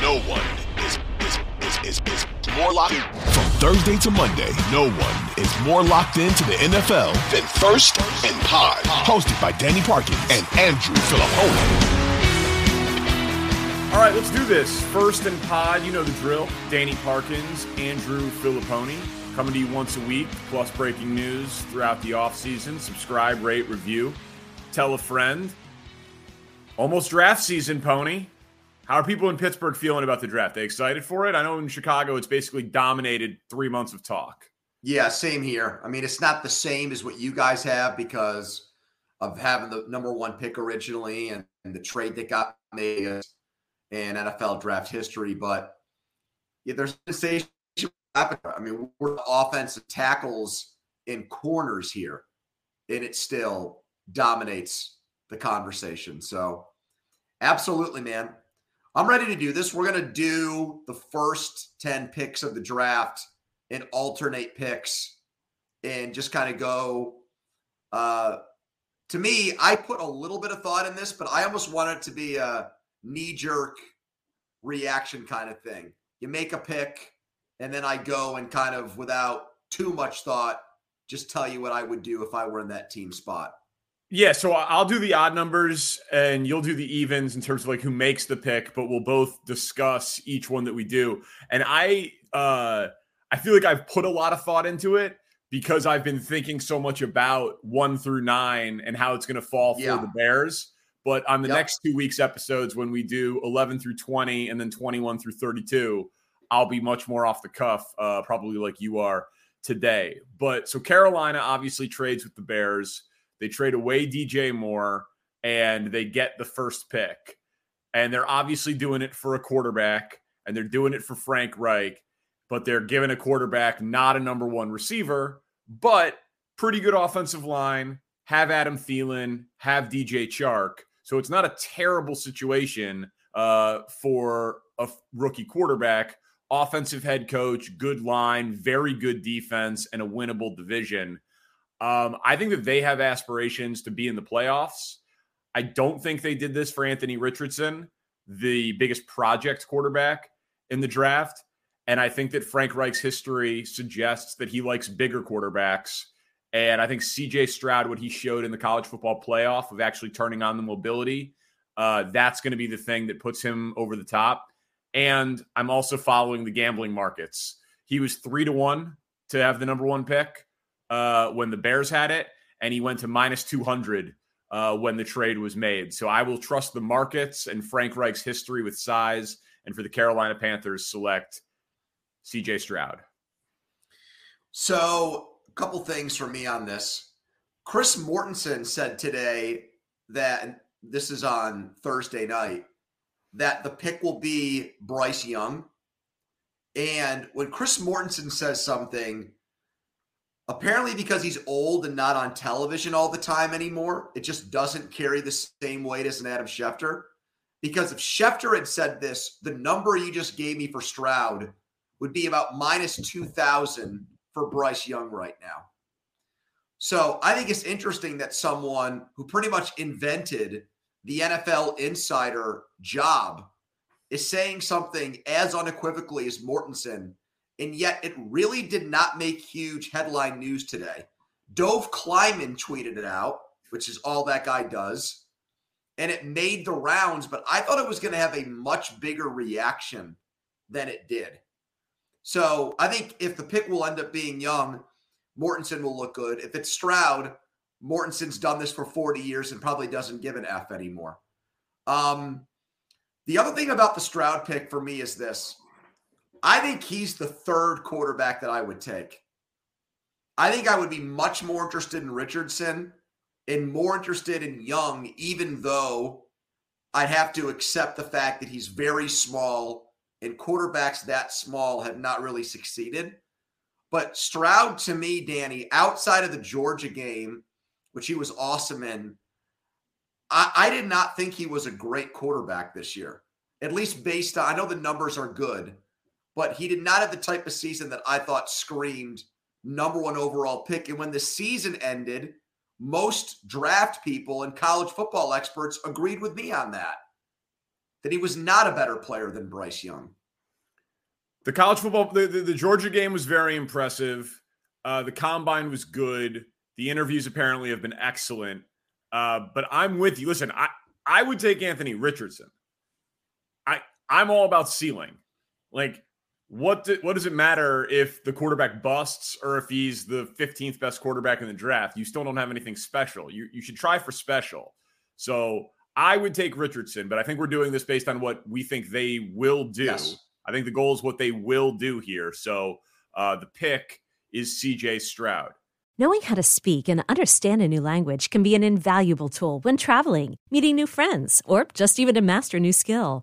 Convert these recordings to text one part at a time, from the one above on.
No one is, is, is, is, is more locked in. From Thursday to Monday, no one is more locked into the NFL than First and Pod. Hosted by Danny Parkins and Andrew Fillipponi. All right, let's do this. First and Pod, you know the drill. Danny Parkins, Andrew Fillipponi, coming to you once a week, plus breaking news throughout the offseason. Subscribe, rate, review, tell a friend. Almost draft season, Poni. How are people in Pittsburgh feeling about the draft? They excited for it? I know in Chicago it's basically dominated three months of talk. Yeah, same here. I mean, it's not the same as what you guys have because of having the number one pick originally and, and the trade that got made in NFL draft history. But yeah, there's sensation. I mean, we're offensive tackles and corners here, and it still dominates the conversation. So, absolutely, man. I'm ready to do this. We're going to do the first 10 picks of the draft and alternate picks and just kind of go. Uh, to me, I put a little bit of thought in this, but I almost want it to be a knee jerk reaction kind of thing. You make a pick, and then I go and kind of without too much thought, just tell you what I would do if I were in that team spot. Yeah, so I'll do the odd numbers and you'll do the evens in terms of like who makes the pick, but we'll both discuss each one that we do. And I uh I feel like I've put a lot of thought into it because I've been thinking so much about 1 through 9 and how it's going to fall for Yeah. the Bears. But on the Yep. next 2 weeks episodes when we do 11 through 20 and then 21 through 32, I'll be much more off the cuff uh probably like you are today. But so Carolina obviously trades with the Bears. They trade away DJ Moore and they get the first pick. And they're obviously doing it for a quarterback and they're doing it for Frank Reich, but they're giving a quarterback not a number one receiver, but pretty good offensive line, have Adam Thielen, have DJ Chark. So it's not a terrible situation uh, for a rookie quarterback, offensive head coach, good line, very good defense, and a winnable division. Um, I think that they have aspirations to be in the playoffs. I don't think they did this for Anthony Richardson, the biggest project quarterback in the draft. And I think that Frank Reich's history suggests that he likes bigger quarterbacks. And I think CJ Stroud, what he showed in the college football playoff of actually turning on the mobility, uh, that's going to be the thing that puts him over the top. And I'm also following the gambling markets. He was three to one to have the number one pick uh, when the Bears had it, and he went to minus 200 uh, when the trade was made. So I will trust the markets and Frank Reich's history with size. And for the Carolina Panthers, select CJ Stroud. So, a couple things for me on this. Chris Mortensen said today that this is on Thursday night that the pick will be Bryce Young. And when Chris Mortensen says something, apparently because he's old and not on television all the time anymore, it just doesn't carry the same weight as an Adam Schefter. Because if Schefter had said this, the number you just gave me for Stroud would be about minus 2,000 for Bryce Young right now. So I think it's interesting that someone who pretty much invented the NFL insider job is saying something as unequivocally as Mortensen, and yet it really did not make huge headline news today. Dov Kleiman tweeted it out, which is all that guy does, and it made the rounds, but I thought it was going to have a much bigger reaction than it did. So I think if the pick will end up being young, Mortensen will look good. If it's Stroud, Mortensen's done this for 40 years and probably doesn't give an F anymore. Um, the other thing about the Stroud pick for me is this I think he's the third quarterback that I would take. I think I would be much more interested in Richardson and more interested in Young, even though I'd have to accept the fact that he's very small and quarterbacks that small have not really succeeded. But Stroud, to me, Danny, outside of the Georgia game, which he was awesome in, I, I did not think he was a great quarterback this year. At least based on, I know the numbers are good, but he did not have the type of season that I thought screamed number one overall pick. And when the season ended, most draft people and college football experts agreed with me on that, that he was not a better player than Bryce Young. The college football, the, the, the Georgia game was very impressive. Uh, the combine was good. The interviews apparently have been excellent. Uh, but I'm with you. Listen, I, I would take Anthony Richardson. I I'm all about ceiling. Like, what do, what does it matter if the quarterback busts or if he's the 15th best quarterback in the draft? You still don't have anything special. You you should try for special. So I would take Richardson, but I think we're doing this based on what we think they will do. Yes. I think the goal is what they will do here. So uh, the pick is CJ Stroud. Knowing how to speak and understand a new language can be an invaluable tool when traveling, meeting new friends, or just even to master a new skill.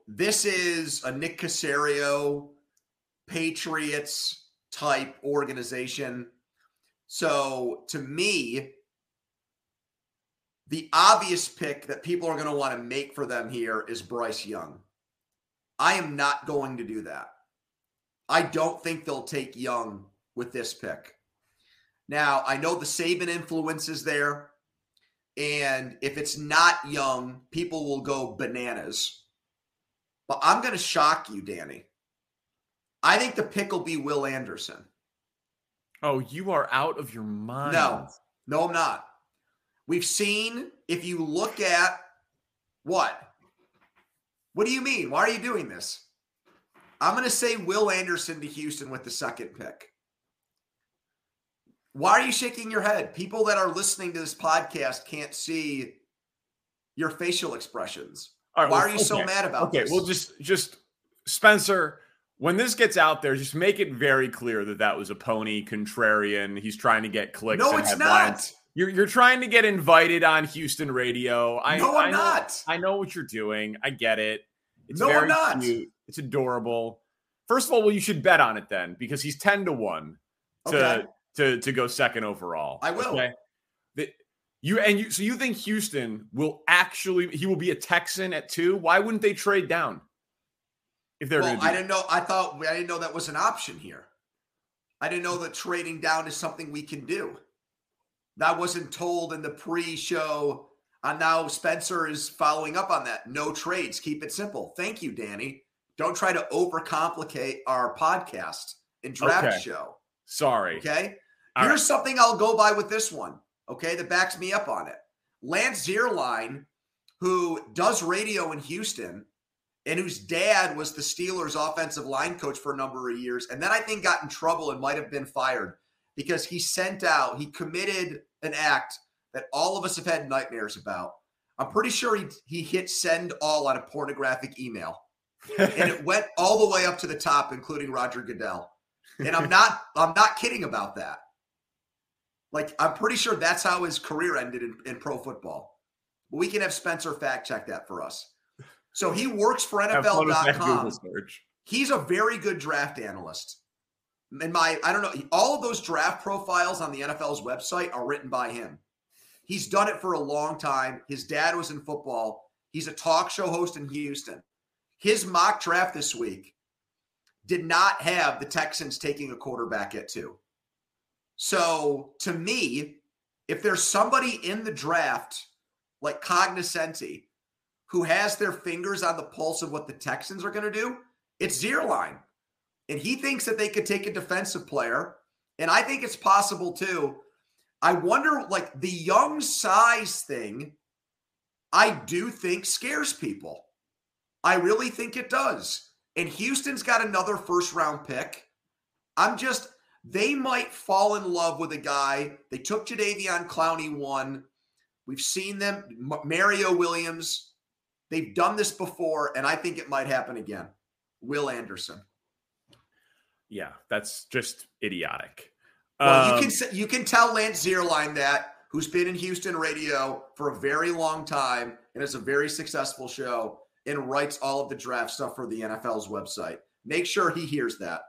this is a Nick Caserio Patriots type organization. So to me, the obvious pick that people are going to want to make for them here is Bryce Young. I am not going to do that. I don't think they'll take Young with this pick. Now, I know the Saban influence is there. And if it's not Young, people will go bananas. But I'm going to shock you, Danny. I think the pick will be Will Anderson. Oh, you are out of your mind. No, no, I'm not. We've seen, if you look at what? What do you mean? Why are you doing this? I'm going to say Will Anderson to Houston with the second pick. Why are you shaking your head? People that are listening to this podcast can't see your facial expressions. Why well, are you okay. so mad about okay, this? well, just just Spencer when this gets out there, just make it very clear that that was a Poni contrarian. He's trying to get clicks. No, it's headlines. not. You're you're trying to get invited on Houston radio. I, no, I'm I know, not. I know what you're doing. I get it. It's no, I'm not. Cute. It's adorable. First of all, well, you should bet on it then because he's ten to one to okay. to to go second overall. I will. Okay? The, you and you. So you think Houston will actually? He will be a Texan at two. Why wouldn't they trade down? If they're well, I didn't know. I thought I didn't know that was an option here. I didn't know that trading down is something we can do. That wasn't told in the pre-show. And now Spencer is following up on that. No trades. Keep it simple. Thank you, Danny. Don't try to overcomplicate our podcast and draft okay. show. Sorry. Okay. All Here's right. something I'll go by with this one. Okay, that backs me up on it. Lance Zierlein, who does radio in Houston, and whose dad was the Steelers offensive line coach for a number of years. And then I think got in trouble and might have been fired because he sent out, he committed an act that all of us have had nightmares about. I'm pretty sure he, he hit send all on a pornographic email. and it went all the way up to the top, including Roger Goodell. And I'm not I'm not kidding about that. Like I'm pretty sure that's how his career ended in, in pro football. We can have Spencer fact check that for us. So he works for NFL.com. He's a very good draft analyst. In my, I don't know, all of those draft profiles on the NFL's website are written by him. He's done it for a long time. His dad was in football. He's a talk show host in Houston. His mock draft this week did not have the Texans taking a quarterback at two. So to me, if there's somebody in the draft like Cognoscenti who has their fingers on the pulse of what the Texans are going to do, it's Zierlein. And he thinks that they could take a defensive player. And I think it's possible too. I wonder, like the young size thing, I do think scares people. I really think it does. And Houston's got another first round pick. I'm just, they might fall in love with a guy. They took Jadeveon Clowney one. We've seen them, Mario Williams, They've done this before, and I think it might happen again. Will Anderson. Yeah, that's just idiotic. Well, um, you can you can tell Lance Zierlein that, who's been in Houston radio for a very long time and is a very successful show and writes all of the draft stuff for the NFL's website. Make sure he hears that.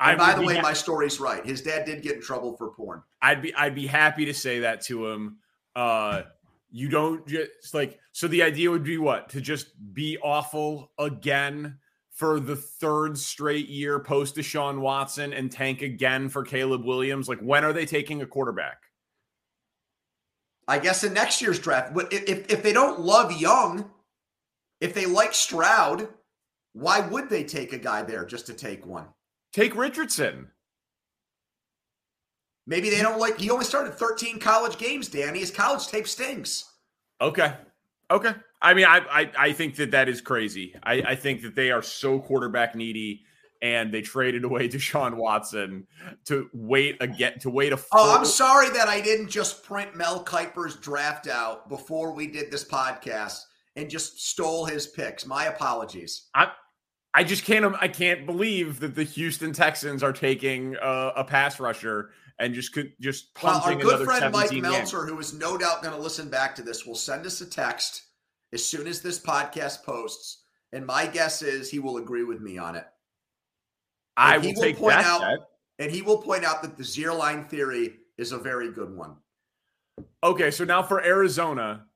And by the way, ha- my story's right. His dad did get in trouble for porn. I'd be I'd be happy to say that to him. Uh, you don't just like so the idea would be what to just be awful again for the third straight year post Deshaun Watson and tank again for Caleb Williams. Like when are they taking a quarterback? I guess in next year's draft. But if if they don't love Young, if they like Stroud, why would they take a guy there just to take one? Take Richardson. Maybe they don't like. He only started 13 college games, Danny. His college tape stinks. Okay. Okay. I mean, I I, I think that that is crazy. I, I think that they are so quarterback needy, and they traded away Deshaun Watson to wait again to wait a. Full- oh, I'm sorry that I didn't just print Mel Kiper's draft out before we did this podcast and just stole his picks. My apologies. I I just can't I can't believe that the Houston Texans are taking a, a pass rusher and just could just punting well, our good friend Mike Meltzer, who is no doubt going to listen back to this, will send us a text as soon as this podcast posts, and my guess is he will agree with me on it. I will, will, point that, out, and he will point out that the Zierlein theory is a very good one. Okay, so now for Arizona,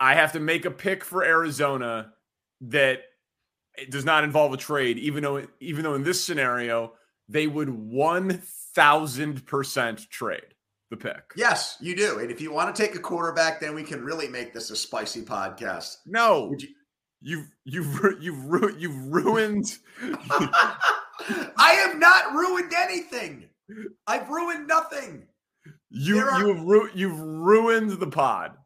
I have to make a pick for Arizona that does not involve a trade, even though even though in this scenario they would one thousand percent trade the pick. Yes, you do. And if you want to take a quarterback, then we can really make this a spicy podcast. No, you- you've you've you've you've ruined. I have not ruined anything. I've ruined nothing. You are- you've ru- you've ruined the pod.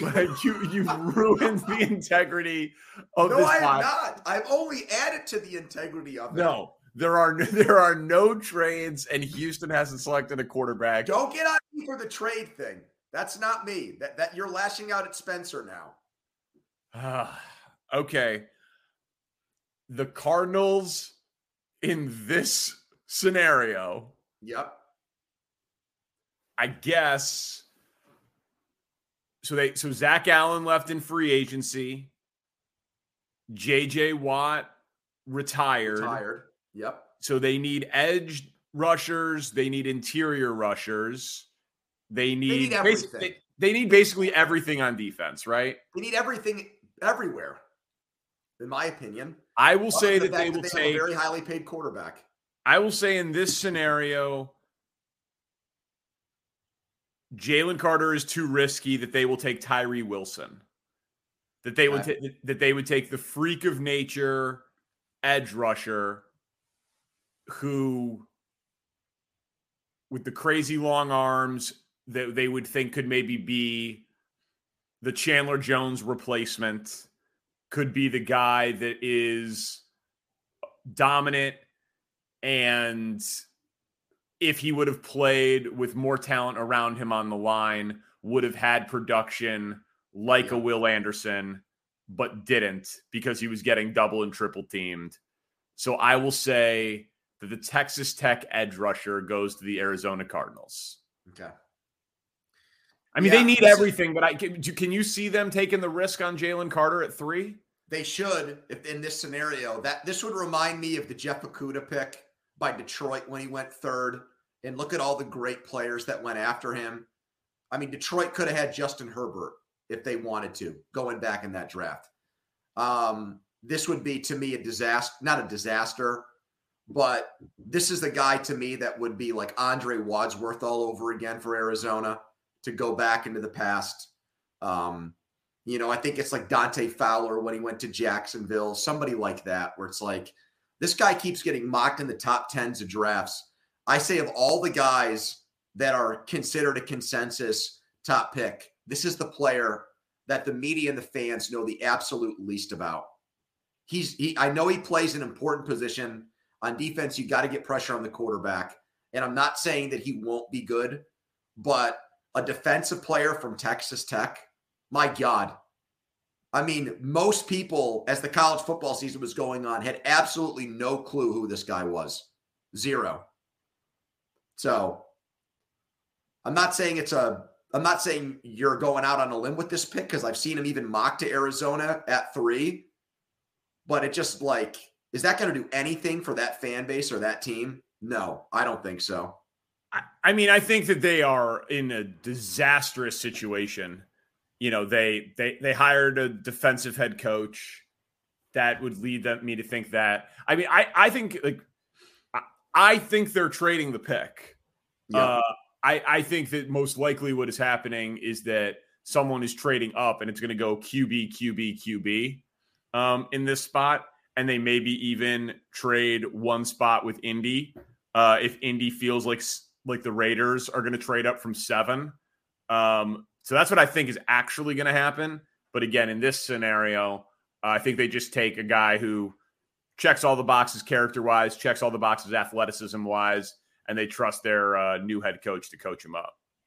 Like you you've ruined the integrity of no, this. I have not. I've only added to the integrity of it. No, there are there are no trades, and Houston hasn't selected a quarterback. Don't get on me for the trade thing. That's not me. That that you're lashing out at Spencer now. okay. The Cardinals in this scenario. Yep. I guess. So they so Zach Allen left in free agency. JJ Watt retired. Retired. Yep. So they need edge rushers, they need interior rushers, they need, they need everything. They, they need basically everything on defense, right? They need everything everywhere, in my opinion. I will say the that they will that they take a very highly paid quarterback. I will say in this scenario, Jalen Carter is too risky that they will take Tyree Wilson. That they would t- that they would take the freak of nature edge rusher who with the crazy long arms that they would think could maybe be the Chandler Jones replacement could be the guy that is dominant and if he would have played with more talent around him on the line, would have had production like a Will Anderson, but didn't because he was getting double and triple teamed. So I will say that the Texas Tech edge rusher goes to the Arizona Cardinals. Okay. I mean, Yeah, they need everything, but I can, can you see them taking the risk on Jalen Carter at three? They should, if in this scenario, that this would remind me of the Jeff Okudah pick by Detroit when he went third. And look at all the great players that went after him. I mean, Detroit could have had Justin Herbert if they wanted to, going back in that draft. Um, this would be to me a disaster, not a disaster, but this is the guy to me that would be like Andre Wadsworth all over again for Arizona to go back into the past. Um, you know, I think it's like Dante Fowler when he went to Jacksonville, somebody like that, where it's like this guy keeps getting mocked in the top tens of drafts. I say of all the guys that are considered a consensus top pick, this is the player that the media and the fans know the absolute least about. He's he I know he plays an important position on defense. You got to get pressure on the quarterback. And I'm not saying that he won't be good, but a defensive player from Texas Tech, my God. I mean, most people, as the college football season was going on, had absolutely no clue who this guy was. Zero. So I'm not saying it's a I'm not saying you're going out on a limb with this pick because I've seen him even mock to Arizona at three. But it just like, is that going to do anything for that fan base or that team? No, I don't think so. I, I mean, I think that they are in a disastrous situation. You know, they they they hired a defensive head coach that would lead them, me to think that. I mean, I I think like I, think they're trading the pick. Yeah. Uh, I I think that most likely what is happening is that someone is trading up and it's going to go QB QB QB um, in this spot, and they maybe even trade one spot with Indy uh, if Indy feels like like the Raiders are going to trade up from seven. Um, so that's what I think is actually going to happen. But again, in this scenario, uh, I think they just take a guy who checks all the boxes character wise, checks all the boxes athleticism wise, and they trust their uh, new head coach to coach him up.